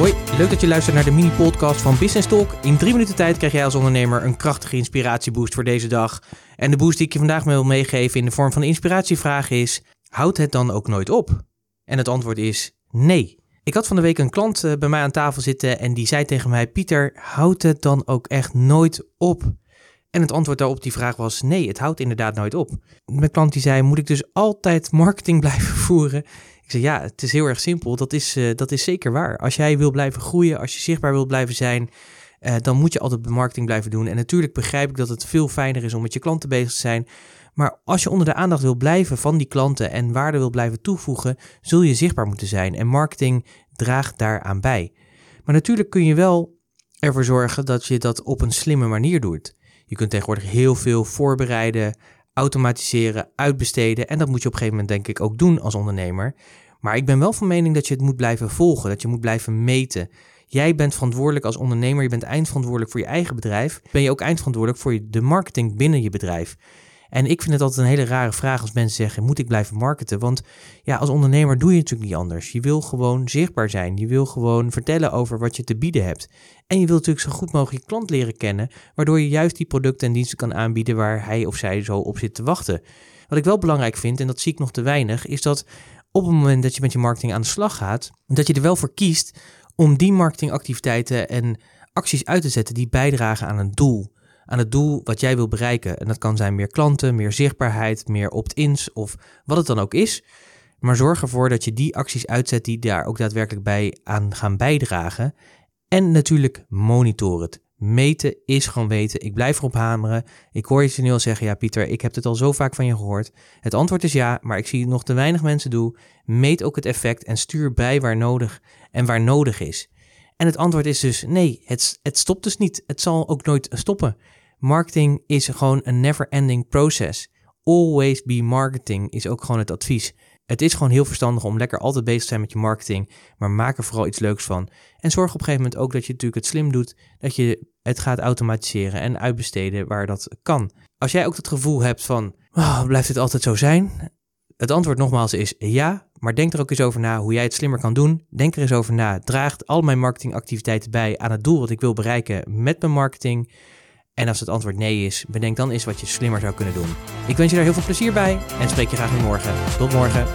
Hoi, leuk dat je luistert naar de mini-podcast van Business Talk. In drie minuten tijd krijg jij als ondernemer een krachtige inspiratieboost voor deze dag. En de boost die ik je vandaag wil meegeven in de vorm van een inspiratievraag is: houd het dan ook nooit op? En het antwoord is nee. Ik had van de week een klant eh, bij mij aan tafel zitten en die zei tegen mij: Pieter, houd het dan ook echt nooit op? En het antwoord daarop die vraag was: nee, het houdt inderdaad nooit op. Mijn klant die zei: moet ik dus altijd marketing blijven voeren? Ik ja, het is heel erg simpel. Dat is, uh, dat is zeker waar. Als jij wil blijven groeien, als je zichtbaar wil blijven zijn, uh, dan moet je altijd marketing blijven doen. En natuurlijk begrijp ik dat het veel fijner is om met je klanten bezig te zijn. Maar als je onder de aandacht wil blijven van die klanten en waarde wil blijven toevoegen, zul je zichtbaar moeten zijn. En marketing draagt daaraan bij. Maar natuurlijk kun je wel ervoor zorgen dat je dat op een slimme manier doet. Je kunt tegenwoordig heel veel voorbereiden, automatiseren, uitbesteden. En dat moet je op een gegeven moment denk ik ook doen als ondernemer. Maar ik ben wel van mening dat je het moet blijven volgen, dat je moet blijven meten. Jij bent verantwoordelijk als ondernemer, je bent eindverantwoordelijk voor je eigen bedrijf. Ben je ook eindverantwoordelijk voor de marketing binnen je bedrijf? En ik vind het altijd een hele rare vraag als mensen zeggen: moet ik blijven marketen? Want ja, als ondernemer doe je natuurlijk niet anders. Je wil gewoon zichtbaar zijn. Je wil gewoon vertellen over wat je te bieden hebt. En je wilt natuurlijk zo goed mogelijk je klant leren kennen, waardoor je juist die producten en diensten kan aanbieden waar hij of zij zo op zit te wachten. Wat ik wel belangrijk vind, en dat zie ik nog te weinig, is dat op het moment dat je met je marketing aan de slag gaat, dat je er wel voor kiest om die marketingactiviteiten en acties uit te zetten die bijdragen aan een doel. Aan het doel wat jij wil bereiken. En dat kan zijn meer klanten, meer zichtbaarheid, meer opt-ins of wat het dan ook is. Maar zorg ervoor dat je die acties uitzet die daar ook daadwerkelijk bij aan gaan bijdragen. En natuurlijk monitor het. Meten is gewoon weten. Ik blijf erop hameren. Ik hoor je snel zeggen, ja Pieter, ik heb het al zo vaak van je gehoord. Het antwoord is ja, maar ik zie nog te weinig mensen doen. Meet ook het effect en stuur bij waar nodig en waar nodig is. En het antwoord is dus nee, het, het stopt dus niet. Het zal ook nooit stoppen. Marketing is gewoon een never-ending process. Always be marketing is ook gewoon het advies. Het is gewoon heel verstandig om lekker altijd bezig te zijn met je marketing, maar maak er vooral iets leuks van. En zorg op een gegeven moment ook dat je natuurlijk het slim doet, dat je het gaat automatiseren en uitbesteden waar dat kan. Als jij ook het gevoel hebt van, oh, blijft dit altijd zo zijn? Het antwoord nogmaals is ja, maar denk er ook eens over na hoe jij het slimmer kan doen. Denk er eens over na. Draagt al mijn marketingactiviteiten bij aan het doel wat ik wil bereiken met mijn marketing? En als het antwoord nee is, bedenk dan eens wat je slimmer zou kunnen doen. Ik wens je daar heel veel plezier bij en spreek je graag weer morgen. Tot morgen.